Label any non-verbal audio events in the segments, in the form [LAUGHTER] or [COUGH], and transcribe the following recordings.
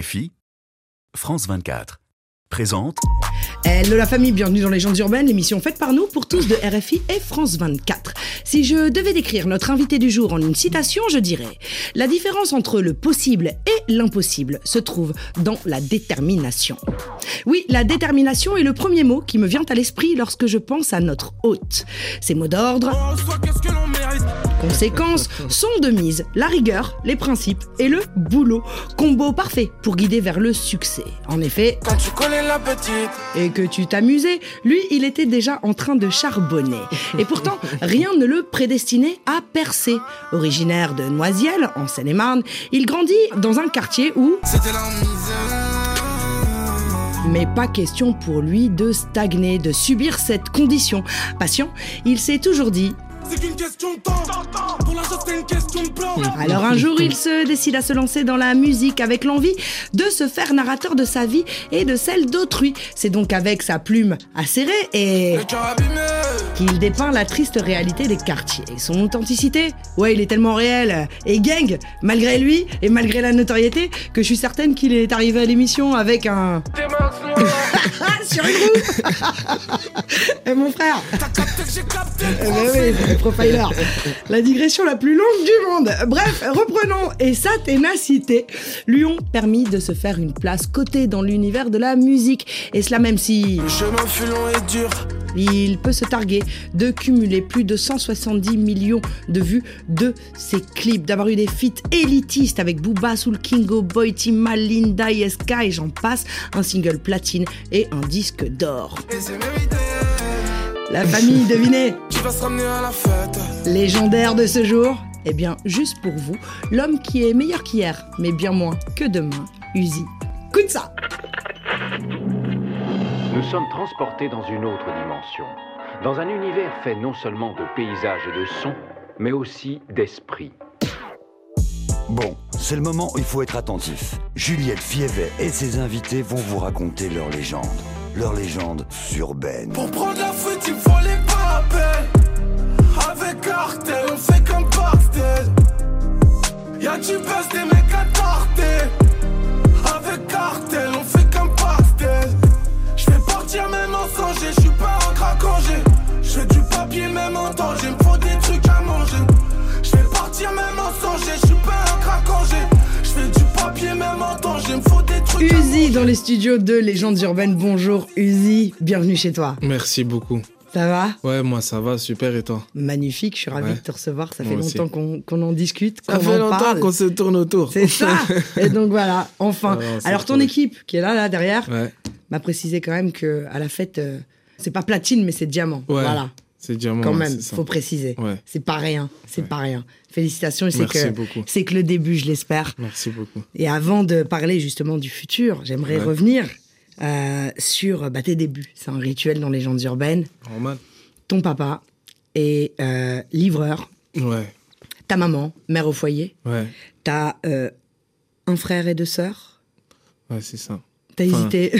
FI, France 24. Présente Hello la famille, bienvenue dans Légendes urbaines, l'émission faite par nous pour tous de RFI et France 24. Si je devais décrire notre invité du jour en une citation, je dirais La différence entre le possible et l'impossible se trouve dans la détermination. Oui, la détermination est le premier mot qui me vient à l'esprit lorsque je pense à notre hôte. Ces mots d'ordre, conséquences, sont de mise la rigueur, les principes et le boulot. Combo parfait pour guider vers le succès. En effet, Quand tu connais la petite, et que tu t'amusais, lui, il était déjà en train de charbonner. Et pourtant, rien ne le prédestinait à percer. Originaire de Noisiel, en Seine-et-Marne, il grandit dans un quartier où, c'était la misère. mais pas question pour lui de stagner, de subir cette condition. Patient, il s'est toujours dit C'est qu'une question de temps. Pour la chose, c'est une question de plan. Alors un jour, il se décide à se lancer dans la musique avec l'envie de se faire narrateur de sa vie et de celle d'autrui. C'est donc avec sa plume acérée et qu'il dépeint la triste réalité des quartiers. Son authenticité, ouais, il est tellement réel et gang, malgré lui et malgré la notoriété, que je suis certaine qu'il est arrivé à l'émission avec un... Ah, [LAUGHS] sur une roue [LAUGHS] Et mon frère T'as capté que j'ai capté. Eh ben oui, c'est le profiler. La digression la plus longue du monde. Bref, reprenons. Et sa ténacité lui ont permis de se faire une place cotée dans l'univers de la musique. Et cela même si Le chemin fut long et dur. Il peut se targuer de cumuler plus de 170 millions de vues de ses clips, d'avoir eu des feats élitistes avec Booba, Soul Kingo, Boy Tima, Linda, ISK et j'en passe, un single platine et un disque d'or. La famille, devinez [LAUGHS] Qui va se ramener à la fête. légendaire de ce jour Eh bien, juste pour vous, l'homme qui est meilleur qu'hier, mais bien moins que demain, Uzi. Écoute ça Nous sommes transportés dans une autre dimension, dans un univers fait non seulement de paysages et de sons, mais aussi d'esprit. Bon, c'est le moment où il faut être attentif. Juliette Fievet et ses invités vont vous raconter leur légende. Leur légende urbaine. Pour prendre la fuite, il faut les papels. Avec cartel, on fait comme cartel. Y'a du buzz des mecs à tarter. Papier même en danger, m'faut des trucs à manger. J'fais partir même en sangé, j'suis pas un craquangé. J'fais du papier même en danger, m'faut des trucs à Uzi dans les studios de Légendes Urbaines. Bonjour Uzi, bienvenue chez toi. Merci beaucoup. Ça va? Ouais, moi ça va, super et toi? Magnifique, je suis ravie Ouais. de te recevoir. Ça fait Moi longtemps qu'on qu'on en discute, Ça qu'on fait en longtemps parle. qu'on se tourne autour. C'est ça [LAUGHS] Et donc voilà, enfin. Alors ton équipe, qui est là, là, derrière, Ouais, m'a précisé quand même que à la fête, euh, c'est pas platine, mais c'est diamant. Ouais. Voilà, c'est diamant. quand même, faut préciser. Ouais, C'est pas rien, c'est Ouais. pas rien. Félicitations, c'est Merci que beaucoup. c'est que le début, je l'espère. merci beaucoup. Et avant de parler justement du futur, j'aimerais Ouais. revenir euh, sur bah, tes débuts. C'est un rituel dans les légendes urbaines. Normal Ton papa est euh, livreur, Ouais, ta maman, mère au foyer, ouais, t'as euh, un frère et deux sœurs. ouais, c'est ça. T'as Enfin, hésité.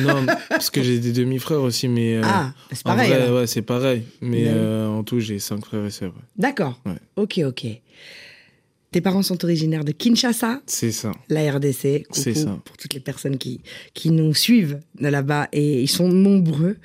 Non, parce que j'ai des demi-frères aussi, mais. euh, Ah, c'est pareil. vrai, ouais, c'est pareil. Mais Ouais. euh, en tout, j'ai cinq frères et sœurs. D'accord. Ouais. Ok, ok. Tes parents sont originaires de Kinshasa, C'est ça. la RDC. C'est ça. Pour toutes les personnes qui, qui nous suivent de là-bas et ils sont nombreux.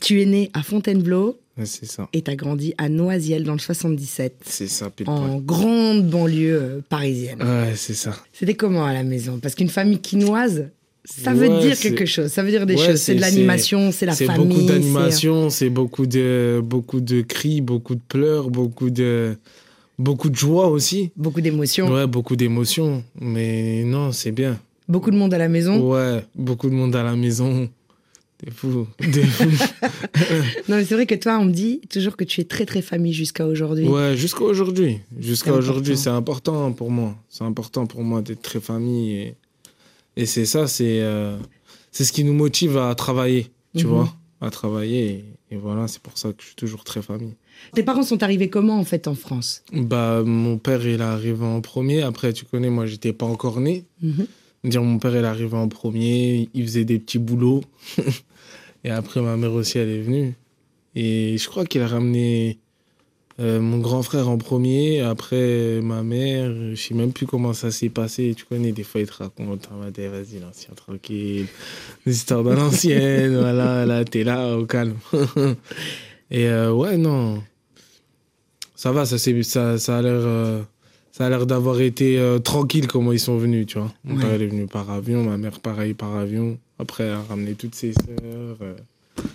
Tu es né à Fontainebleau Ouais, c'est ça. et t'as grandi à Noisiel dans le 77, C'est ça, pile en grande banlieue euh, parisienne. Ouais, c'est ça. C'était comment à la maison? Parce qu'une famille quinoise, ça veut Ouais, dire quelque chose. Ça veut dire des Ouais, choses. C'est de l'animation, c'est la C'est famille. beaucoup c'est- d'animation, c'est beaucoup de, beaucoup de cris, beaucoup de pleurs, beaucoup de, beaucoup de joie aussi. Beaucoup d'émotions. Ouais, beaucoup d'émotions. Mais non, c'est bien. Beaucoup de monde à la maison. Ouais, beaucoup de monde à la maison. T'es fou. T'es fou. [LAUGHS] Non, mais c'est vrai que toi, on me dit toujours que tu es très très famille jusqu'à aujourd'hui. ouais, jusqu'à aujourd'hui. Jusqu'à aujourd'hui, important. c'est important pour moi. C'est important pour moi d'être très famille. Et, et c'est ça, c'est euh, c'est ce qui nous motive à travailler, tu Mhm. vois. À travailler. Et, et voilà, c'est pour ça que je suis toujours très famille. Tes parents sont arrivés comment en fait en France? Bah, mon père, il est arrivé en premier. Après, tu connais, moi, j'étais pas encore né. Mhm. Dire mon père, il est arrivé en premier. Il faisait des petits boulots. [LAUGHS] et après, ma mère aussi, elle est venue. Et je crois qu'il a ramené Euh, mon grand frère en premier, après ma mère, je sais même plus comment ça s'est passé. Tu connais, des fois, ils te racontent, on va dire, vas-y, l'ancien, tranquille. L'histoire de l'ancienne, [LAUGHS] voilà, là, t'es là, au calme. [LAUGHS] Et euh, ouais, non. Ça va, ça, ça, ça a l'air. euh, ça a l'air d'avoir été tranquille comment ils sont venus, tu vois. Mon Ouais. père est venu par avion, ma mère pareil par avion. Après, elle a ramené toutes ses sœurs,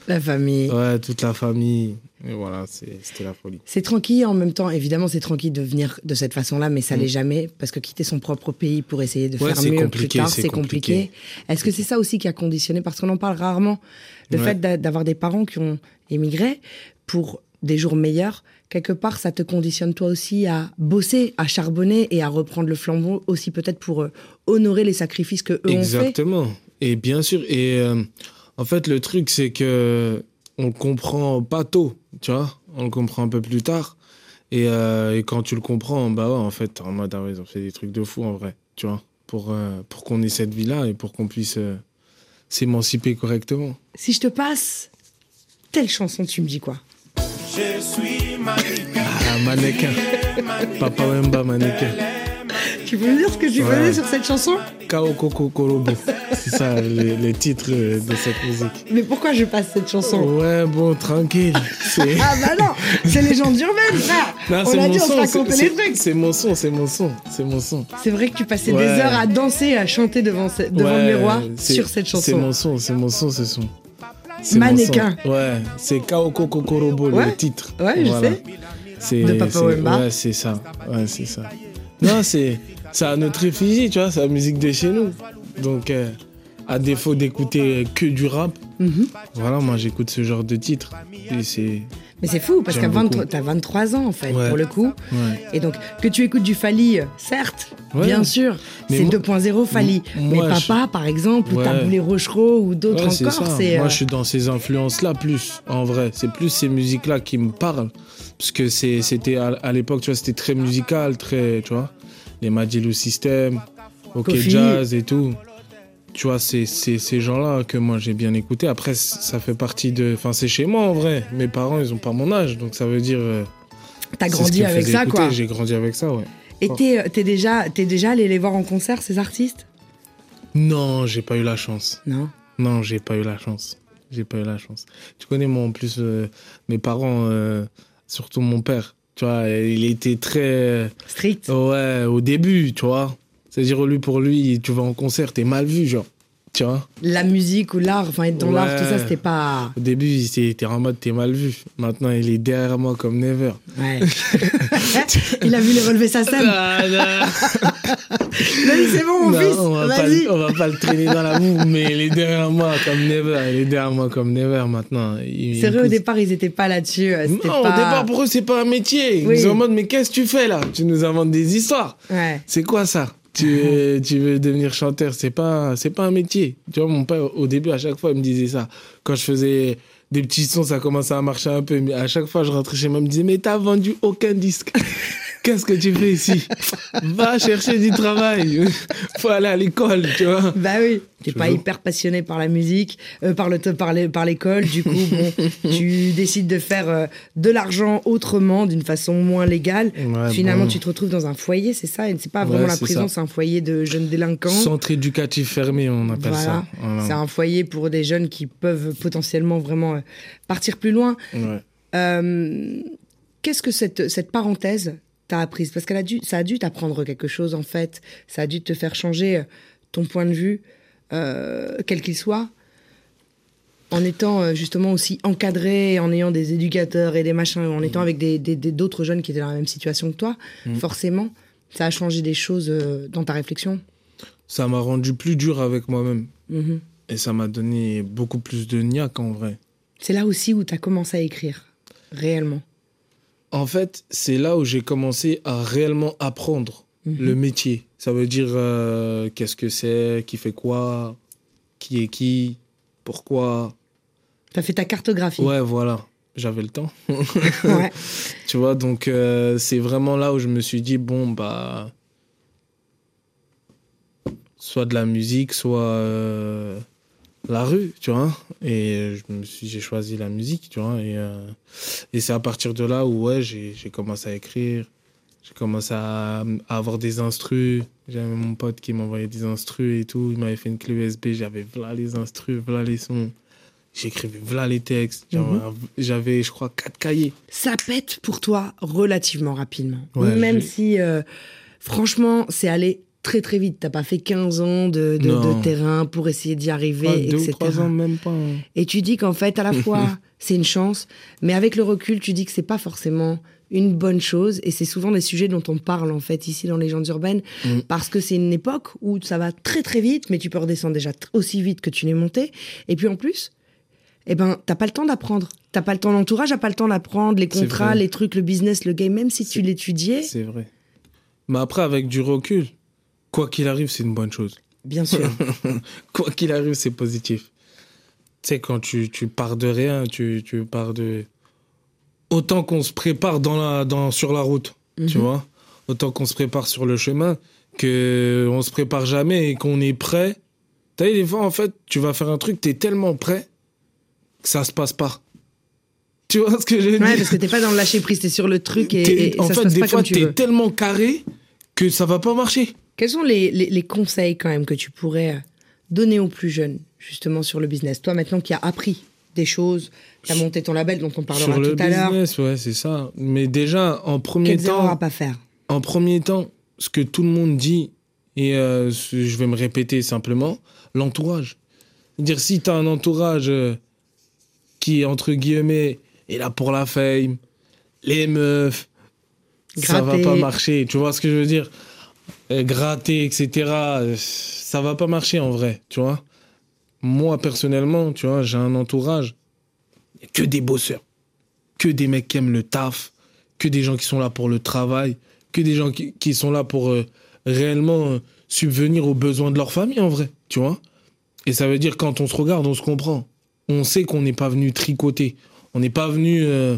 La famille. ouais, toute la famille. Et voilà, c'était la folie. C'est tranquille en même temps. Évidemment, c'est tranquille de venir de cette façon-là, mais ça l'est jamais parce que quitter son propre pays pour essayer de Mm. Ouais, faire mieux plus tard, c'est compliqué. compliqué. Est-ce que c'est ça aussi qui a conditionné? Parce qu'on en parle rarement. Le Ouais. fait d'a- d'avoir des parents qui ont émigré pour des jours meilleurs, quelque part, ça te conditionne toi aussi à bosser, à charbonner et à reprendre le flambeau aussi peut-être pour euh, honorer les sacrifices que eux ont fait. Exactement. Et bien sûr, et euh, en fait, le truc, c'est que on le comprend pas tôt, tu vois. On le comprend un peu plus tard. Et, euh, et quand tu le comprends, bah ouais, en fait, en mode, ah ils ont fait des trucs de fou, en vrai, tu vois. Pour, euh, pour qu'on ait cette vie-là et pour qu'on puisse euh, s'émanciper correctement. Si je te passe telle chanson, tu me dis quoi? Je suis mannequin. Ah, mannequin. Papa Wemba, mannequin. Tu peux me dire ce que tu Ouais. faisais sur cette chanson? Kao Koko Korobo. C'est ça, titres euh, de cette musique. Mais pourquoi je passe cette chanson Ouais, bon, tranquille. C'est. Ah bah non, c'est légende urbaine, frère. Non, on c'est a dit, on se racontait c'est- les trucs. C'est mon son, c'est mon son, c'est mon son. C'est vrai que tu passais Ouais. des heures à danser, à chanter devant, ce- devant le miroir c'est- sur cette C'est chanson. mon son, c'est mon son, ce son. C'est Mannequin. Ouais, c'est Kaoko Kokorobo, Ouais. le titre. Ouais, je sais. C'est, De Papa c'est- Wemba. Ouais, c'est ça. Ouais, c'est ça. Non, c'est, c'est à notre effigie, tu vois, c'est la musique de chez nous. Donc, euh, à défaut d'écouter que du rap, Mhm. voilà, moi j'écoute ce genre de titre. Et c'est. Mais c'est fou, parce qu'à J'aime 23 beaucoup. t'as 23 ans, en fait, Ouais. pour le coup. Ouais. Et donc, que tu écoutes du Fali, certes, Ouais. bien sûr, c'est moi- 2.0 Fali. Mais Papa, par exemple, ou. Taboulé Rochereau, ou d'autres encore, c'est... Moi, euh, je suis dans ces influences-là plus, en vrai. C'est plus ces musiques-là qui me parlent. Parce que c'était à, à l'époque, tu vois, c'était très musical, très, tu vois, les Majilou System, OK. Jazz et tout. Tu vois, c'est ces gens-là que moi j'ai bien écouté. Après, ça fait partie de. Enfin, c'est chez moi en vrai. Mes parents, ils ont pas mon âge. Donc ça veut dire. euh, T'as grandi avec ça, écouter. quoi. J'ai grandi avec ça, ouais. Et t'es euh, déjà, déjà allé les voir en concert, ces artistes? Non, j'ai pas eu la chance. Non? Non, j'ai pas eu la chance. J'ai pas eu la chance. Tu connais, moi, en plus, euh, mes parents, euh, surtout mon père, tu vois, il était très. Street Ouais, au début, tu vois. C'est-à-dire, lui, pour lui, tu vas en concert, t'es mal vu, genre. Tu vois La musique ou l'art, enfin être dans l'art, tout ça, c'était pas... Au début, il était était en mode, t'es mal vu. Maintenant, il est derrière moi comme never. Ouais. [LAUGHS] Il a vu les relever sa scène. Ah, non. Vas-y, c'est bon, mon Non, fils, on va, pas, on va pas le traîner dans la boue, mais il est derrière moi comme never. Il est derrière moi comme never maintenant. Il- C'est il vrai, au départ, ils étaient pas là-dessus. euh, c'était Non, pas... au départ, pour eux, c'est pas un métier. Ils Oui. sont en mode, mais qu'est-ce que tu fais là? Tu nous inventes des histoires. Ouais. C'est quoi ça? Tu, tu veux devenir chanteur, c'est pas, c'est pas un métier. Tu vois, mon père, au début, à chaque fois, il me disait ça. Quand je faisais des petits sons, ça commençait à marcher un peu. Mais à chaque fois, je rentrais chez moi, il me disait, mais t'as vendu aucun disque. Qu'est-ce que tu fais ici Va chercher du travail. Faut aller à l'école, tu vois. Bah oui, t'es pas hyper passionné par la musique, euh, par le par l'école. Du coup, bon, [LAUGHS] tu décides de faire euh, de l'argent autrement, d'une façon moins légale. Ouais, Finalement, bon. tu te retrouves dans un foyer, c'est ça? Et c'est pas Ouais, vraiment la prison, c'est un foyer de jeunes délinquants. Centre éducatif fermé, on appelle Voilà. ça. Voilà. C'est un foyer pour des jeunes qui peuvent potentiellement vraiment euh, partir plus loin. Ouais. Qu'est-ce que cette, cette parenthèse t'a apprise Parce qu'elle a dû, ça a dû t'apprendre quelque chose en fait. Ça a dû te faire changer euh, ton point de vue, euh, quel qu'il soit, en étant euh, justement aussi encadré, en ayant des éducateurs et des machins, en étant avec des des- des- d'autres jeunes qui étaient dans la même situation que toi. Forcément, ça a changé des choses dans ta réflexion. Ça m'a rendu plus dur avec moi-même. Mhm. Et ça m'a donné beaucoup plus de niaque en vrai. C'est là aussi où tu as commencé à écrire, réellement. En fait, c'est là où j'ai commencé à réellement apprendre Mhm. le métier. Ça veut dire euh, qu'est-ce que c'est, qui fait quoi, qui est qui, pourquoi. Tu as fait ta cartographie. Ouais, voilà. J'avais le temps. [LAUGHS] Ouais. Tu vois, donc euh, c'est vraiment là où je me suis dit, bon, bah. Soit de la musique, soit. euh, la rue, tu vois. Et je me suis, j'ai choisi la musique, tu vois. Et, euh, et c'est à partir de là où, ouais, j'ai, commencé à écrire. J'ai commencé à, à avoir des instrus. J'avais mon pote qui m'envoyait des instrus et tout. Il m'avait fait une clé USB. J'avais voilà les instrus, voilà les sons. J'écrivais voilà les textes. J'avais, Mhm. j'avais, je crois, quatre cahiers. Ça pète pour toi relativement rapidement. Ouais, Même si, euh, franchement, c'est allé très très vite. T'as pas fait 15 ans de, de- Non. de terrain pour essayer d'y arriver, Ouais, deux etc. ou trois ans, même pas. hein. Et tu dis qu'en fait, à la fois, [LAUGHS] c'est une chance, mais avec le recul, tu dis que c'est pas forcément une bonne chose. Et c'est souvent des sujets dont on parle, en fait, ici dans Légendes urbaines, Mm. parce que c'est une époque où ça va très très vite, mais tu peux redescendre déjà aussi vite que tu n'es monté. Et puis en plus, eh ben, t'as pas le temps d'apprendre. T'as pas le temps, l'entourage a pas le temps d'apprendre les contrats, les trucs, le business, le game, même si tu l'étudiais, C'est vrai. Mais après, avec du recul, quoi qu'il arrive, c'est une bonne chose. bien sûr. [LAUGHS] quoi qu'il arrive, c'est positif. Tu sais, quand tu, tu pars de rien, tu, tu pars de. Autant qu'on se prépare dans la, dans, sur la route, tu Mhm. vois. Autant qu'on se prépare sur le chemin, que on se prépare jamais et qu'on est prêt. Tu sais, des fois, en fait, tu vas faire un truc, tu es tellement prêt que ça se passe pas. Tu vois ce que je veux Ouais, dire? parce que t'es pas dans le lâcher prise, t'es sur le truc et, T'es- et- et En ça se fait, passe des pas fois, comme tu tu es veux. tellement carré que ça va pas marcher. Quels sont les, les- les conseils quand même que tu pourrais euh, donner aux plus jeunes justement sur le business? Toi maintenant qui as appris des choses, tu as monté ton label dont on parlera Sur le tout à l'heure, business, ouais, c'est ça. Mais déjà, en premier quelles temps, à pas faire? en premier temps, ce que tout le monde dit, et euh, je vais me répéter simplement, l'entourage. Dire si tu as un entourage euh, qui, entre guillemets, est là pour la fame, les meufs, ça va Gratter. pas marcher. Tu vois ce que je veux dire? Gratter, etc. euh, Ça va pas marcher en vrai, tu vois. Moi, personnellement, tu vois, j'ai un entourage. que des bosseurs. Que des mecs qui aiment le taf. Que des gens qui sont là pour le travail. Que des gens qui, qui sont là pour euh, réellement euh, subvenir aux besoins de leur famille, en vrai, tu vois. Et ça veut dire, quand on se regarde, on se comprend. On sait qu'on n'est pas venu tricoter. On n'est pas venu. euh,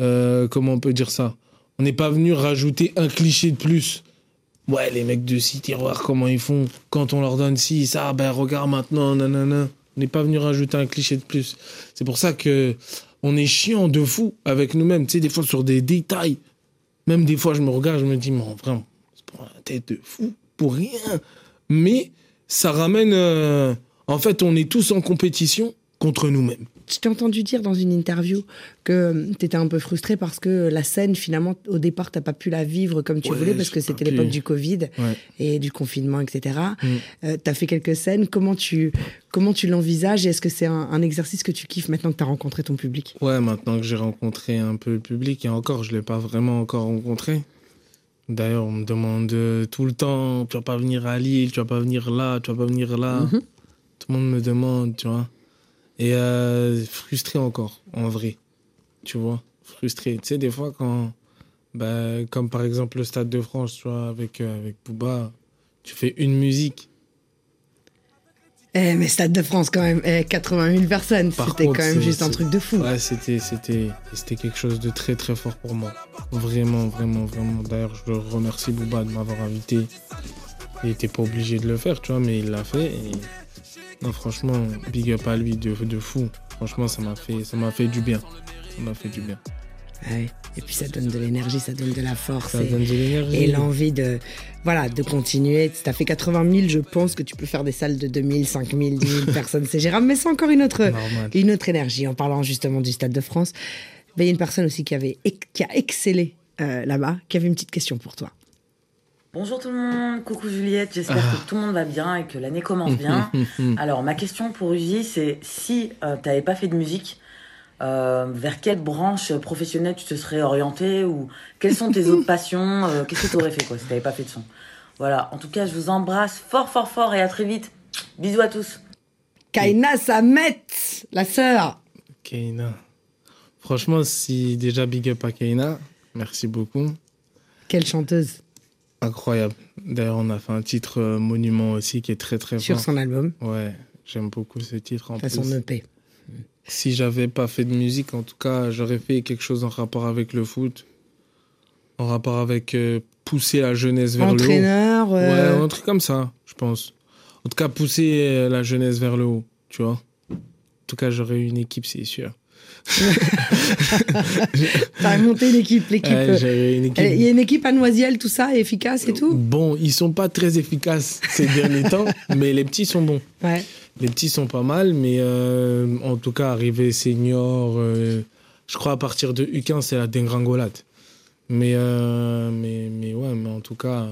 euh, comment on peut dire ça? On n'est pas venu rajouter un cliché de plus. Ouais, les mecs de City, voir comment ils font. Quand on leur donne ci, ça, ben regarde maintenant, nanana. On n'est pas venu rajouter un cliché de plus. C'est pour ça que on est chiant de fou avec nous-mêmes. Tu sais, des fois sur des détails. Même des fois, je me regarde, je me dis, mais en vrai, on se prend la tête de fou pour rien. Mais ça ramène. euh, En fait, on est tous en compétition contre nous-mêmes. Je t'ai entendu dire dans une interview que tu étais un peu frustré parce que la scène, finalement, au départ, t'as pas pu la vivre comme tu Ouais, voulais parce que c'était l'époque du Covid Ouais. et du confinement, etc. Mm. tu as fait quelques scènes. Comment tu, comment tu l'envisages et est-ce que c'est un, un exercice que tu kiffes maintenant que tu as rencontré ton public? Ouais, maintenant que j'ai rencontré un peu le public, et encore, je ne l'ai pas vraiment encore rencontré. D'ailleurs, on me demande euh, tout le temps, tu vas pas venir à Lille, tu vas pas venir là, tu vas pas venir là. Mhm. Tout le monde me demande, tu vois. Et euh, frustré encore, en vrai. Tu vois, frustré. Tu sais, des fois, quand, bah, comme par exemple le Stade de France, tu vois, avec, euh, avec Booba, tu fais une musique. Eh, mais Stade de France, quand même, eh, 80 000 personnes, c'était quand même juste un truc de fou. Ouais, c'était, c'était, c'était quelque chose de très très fort pour moi. Vraiment, vraiment, vraiment. D'ailleurs, je remercie Bouba de m'avoir invité. Il était pas obligé de le faire, tu vois, mais il l'a fait. Et... Non, franchement, big up à lui de, de fou. Franchement, ça m'a fait, ça m'a fait du bien. Ça m'a fait du bien. Et puis ça donne de l'énergie, ça donne de la force. Ça et- donne de l'énergie. et l'envie de voilà de continuer. Si t'as fait 80 000, je pense que tu peux faire des salles de 2000, 5000, 10 000 personnes, c'est gérable, mais c'est encore une autre, Normal. une autre énergie. En parlant justement du Stade de France, ben, il y a une personne aussi qui, avait, qui a excellé euh, là-bas, qui avait une petite question pour toi. Bonjour tout le monde, coucou Juliette, j'espère Ah. que tout le monde va bien et que l'année commence bien. [LAUGHS] Alors ma question pour Uzi, c'est si euh, tu n'avais pas fait de musique, euh, vers quelle branche professionnelle tu te serais orienté ou quelles sont tes [LAUGHS] autres passions euh, Qu'est-ce que tu aurais fait quoi si tu n'avais pas fait de son? Voilà, en tout cas je vous embrasse fort fort fort et à très vite. Bisous à tous. Kaina Samet, la sœur. Keina. Franchement, si déjà big up à Keina, merci beaucoup. Quelle chanteuse Incroyable. D'ailleurs, on a fait un titre euh, monument aussi qui est très très sur fort. son album, Ouais, j'aime beaucoup ce titre en enfin son plus. EP. Si j'avais pas fait de musique, en tout cas, j'aurais fait quelque chose en rapport avec le foot, en rapport avec euh, pousser la jeunesse vers Entraîneur. le haut. euh, Ouais, un truc comme ça, je pense. En tout cas, pousser la jeunesse vers le haut. tu vois. En tout cas, j'aurais eu une équipe, c'est sûr. [LAUGHS] T'as monté l'équipe, l'équipe. Ouais, euh, une équipe. Il y a une équipe à Noisiel, tout ça, efficace et tout? Bon, ils sont pas très efficaces ces derniers temps, [LAUGHS] mais les petits sont bons. Ouais. Les petits sont pas mal, mais euh, en tout cas, arrivé senior, euh, je crois à partir de U15, c'est la dégringolade. Mais, euh, mais, mais ouais, mais en tout cas,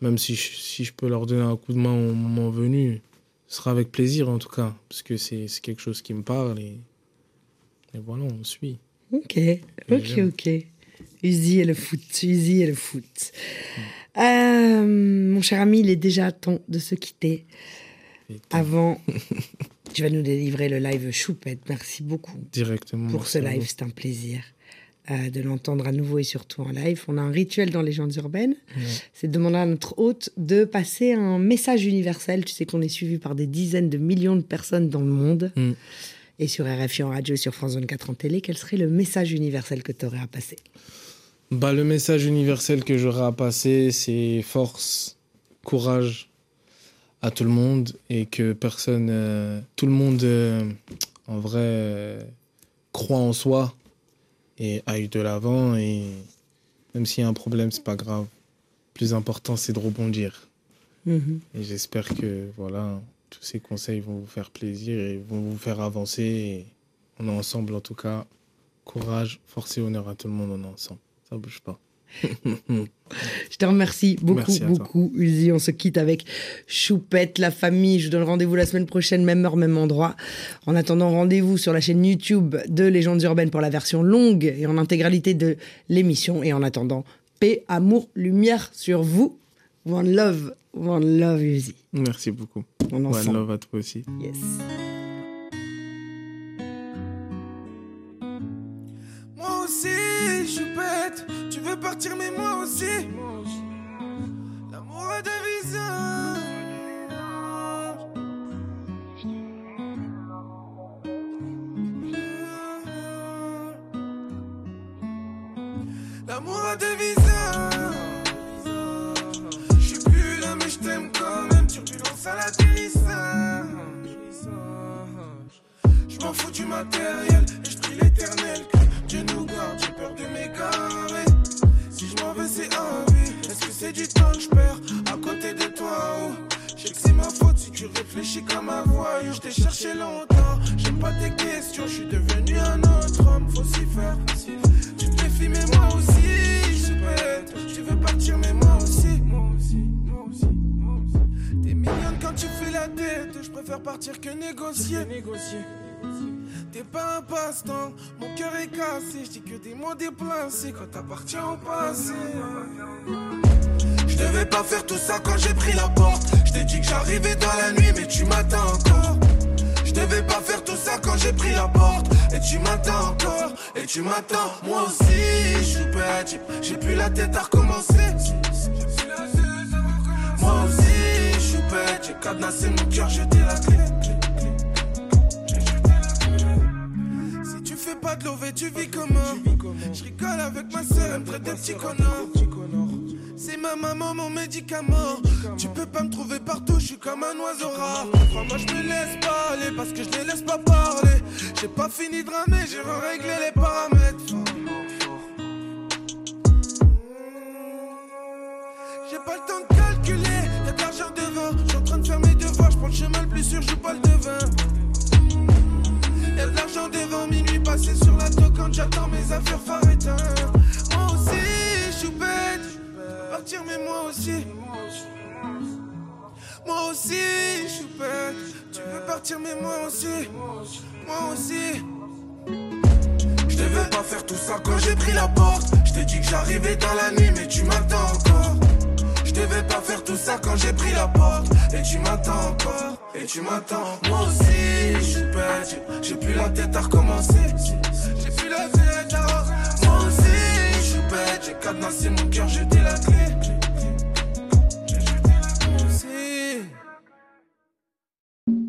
même si je, si je peux leur donner un coup de main au moment venu, ce sera avec plaisir en tout cas, parce que c'est c'est quelque chose qui me parle et, et voilà, on suit. Ok, ok, ok. Uzi et le foot, Uzi et le foot. Euh, mon cher ami, il est déjà temps de se quitter. Avant, [LAUGHS] tu vas nous délivrer le live Choupette. Merci beaucoup directement. pour ce live, c'est un plaisir. euh, de l'entendre à nouveau et surtout en live. On a un rituel dans Légendes urbaines, c'est de demander à notre hôte de passer un message universel. Tu sais qu'on est suivi par des dizaines de millions de personnes dans le monde. Mm. Et sur RFI en radio, sur France 24 en télé, quel serait le message universel que tu aurais à passer? Bah, le message universel que j'aurais à passer, c'est force, courage à tout le monde et que personne, euh, tout le monde, euh, en vrai, euh, croit en soi et aille de l'avant. Et même s'il y a un problème, c'est pas grave. Le plus important, c'est de rebondir. Mhm. Et j'espère que voilà, tous ces conseils vont vous faire plaisir et vont vous faire avancer. Et on est ensemble en tout cas. Courage, force et honneur à tout le monde, on est ensemble. Ça bouge pas. [LAUGHS] Je te remercie beaucoup, Merci beaucoup, Uzi. On se quitte avec Choupette, la famille. Je vous donne rendez-vous la semaine prochaine, même heure, même endroit. En attendant, rendez-vous sur la chaîne YouTube de Légendes urbaines pour la version longue et en intégralité de l'émission. Et en attendant, paix, amour, lumière sur vous. One love, one love, Uzi. Merci beaucoup. On One ensemble. love à toi aussi. Yes. Moi aussi, je suis bête. Tu veux partir, mais moi aussi. L'amour a des visages. L'amour a des visages. Fous du matériel et je prie l'éternel que Dieu nous garde. J'ai peur de m'égarer. Si je m'en vais, c'est un vie. Est-ce que c'est du temps que je perds à côté de toi? Oh, je sais que c'est ma faute si tu réfléchis comme un voyou. Je t'ai cherché longtemps. J'aime pas tes questions. Je suis devenu un autre homme. Faut s'y faire. Tu te méfies, mais moi aussi. Je suis bête. Tu veux partir, mais moi aussi. Moi aussi, moi aussi, moi aussi. T'es mignonne quand tu fais la tête. Je préfère partir que négocier. T'es pas un passe-temps, mon cœur est cassé. Je dis que des mots déplacés quand t'appartiens au passé. Je devais pas faire tout ça quand j'ai pris la porte. Je t'ai dit que j'arrivais dans la nuit, mais tu m'attends encore. Je devais pas faire tout ça quand j'ai pris la porte. Et tu m'attends encore, et tu m'attends. Moi aussi, je j'ai- plus la tête à recommencer. Moi aussi, je suis cadenassé mon cœur, jeté la clé. Tu vis comment Je rigole avec ma soeur, elle me traite de petit connard. C'est ma maman, mon médicament. Tu peux pas me trouver partout, je suis comme un oiseau rare. Crois-moi, je laisse pas aller parce que je les laisse pas parler. J'ai pas fini de ramer, j'ai réglé les paramètres. J'ai pas le temps de calculer, y'a de l'argent devant. Je suis en train de faire mes devoirs, je prends le chemin le plus sûr, je pas le devin. Y'a de l'argent devant minuit passé sur la quand j'attends mes affaires phare éteintes. Moi aussi, je suis bête. Partir, mais moi aussi. Moi aussi, je suis bête. Tu veux partir, mais moi aussi. Moi aussi. Je devais pas faire tout ça quand j'ai pris la porte. Je t'ai dit que j'arrivais dans la nuit, mais tu m'attends encore. Je devais pas faire tout ça quand j'ai pris la porte. Et tu m'attends encore. Et tu m'attends. Moi aussi, je J'ai- J'ai plus la tête à recommencer. J'ai plus la tête à. Moi aussi, je suis bête. J'ai cadenassé mon cœur, jeté la clé.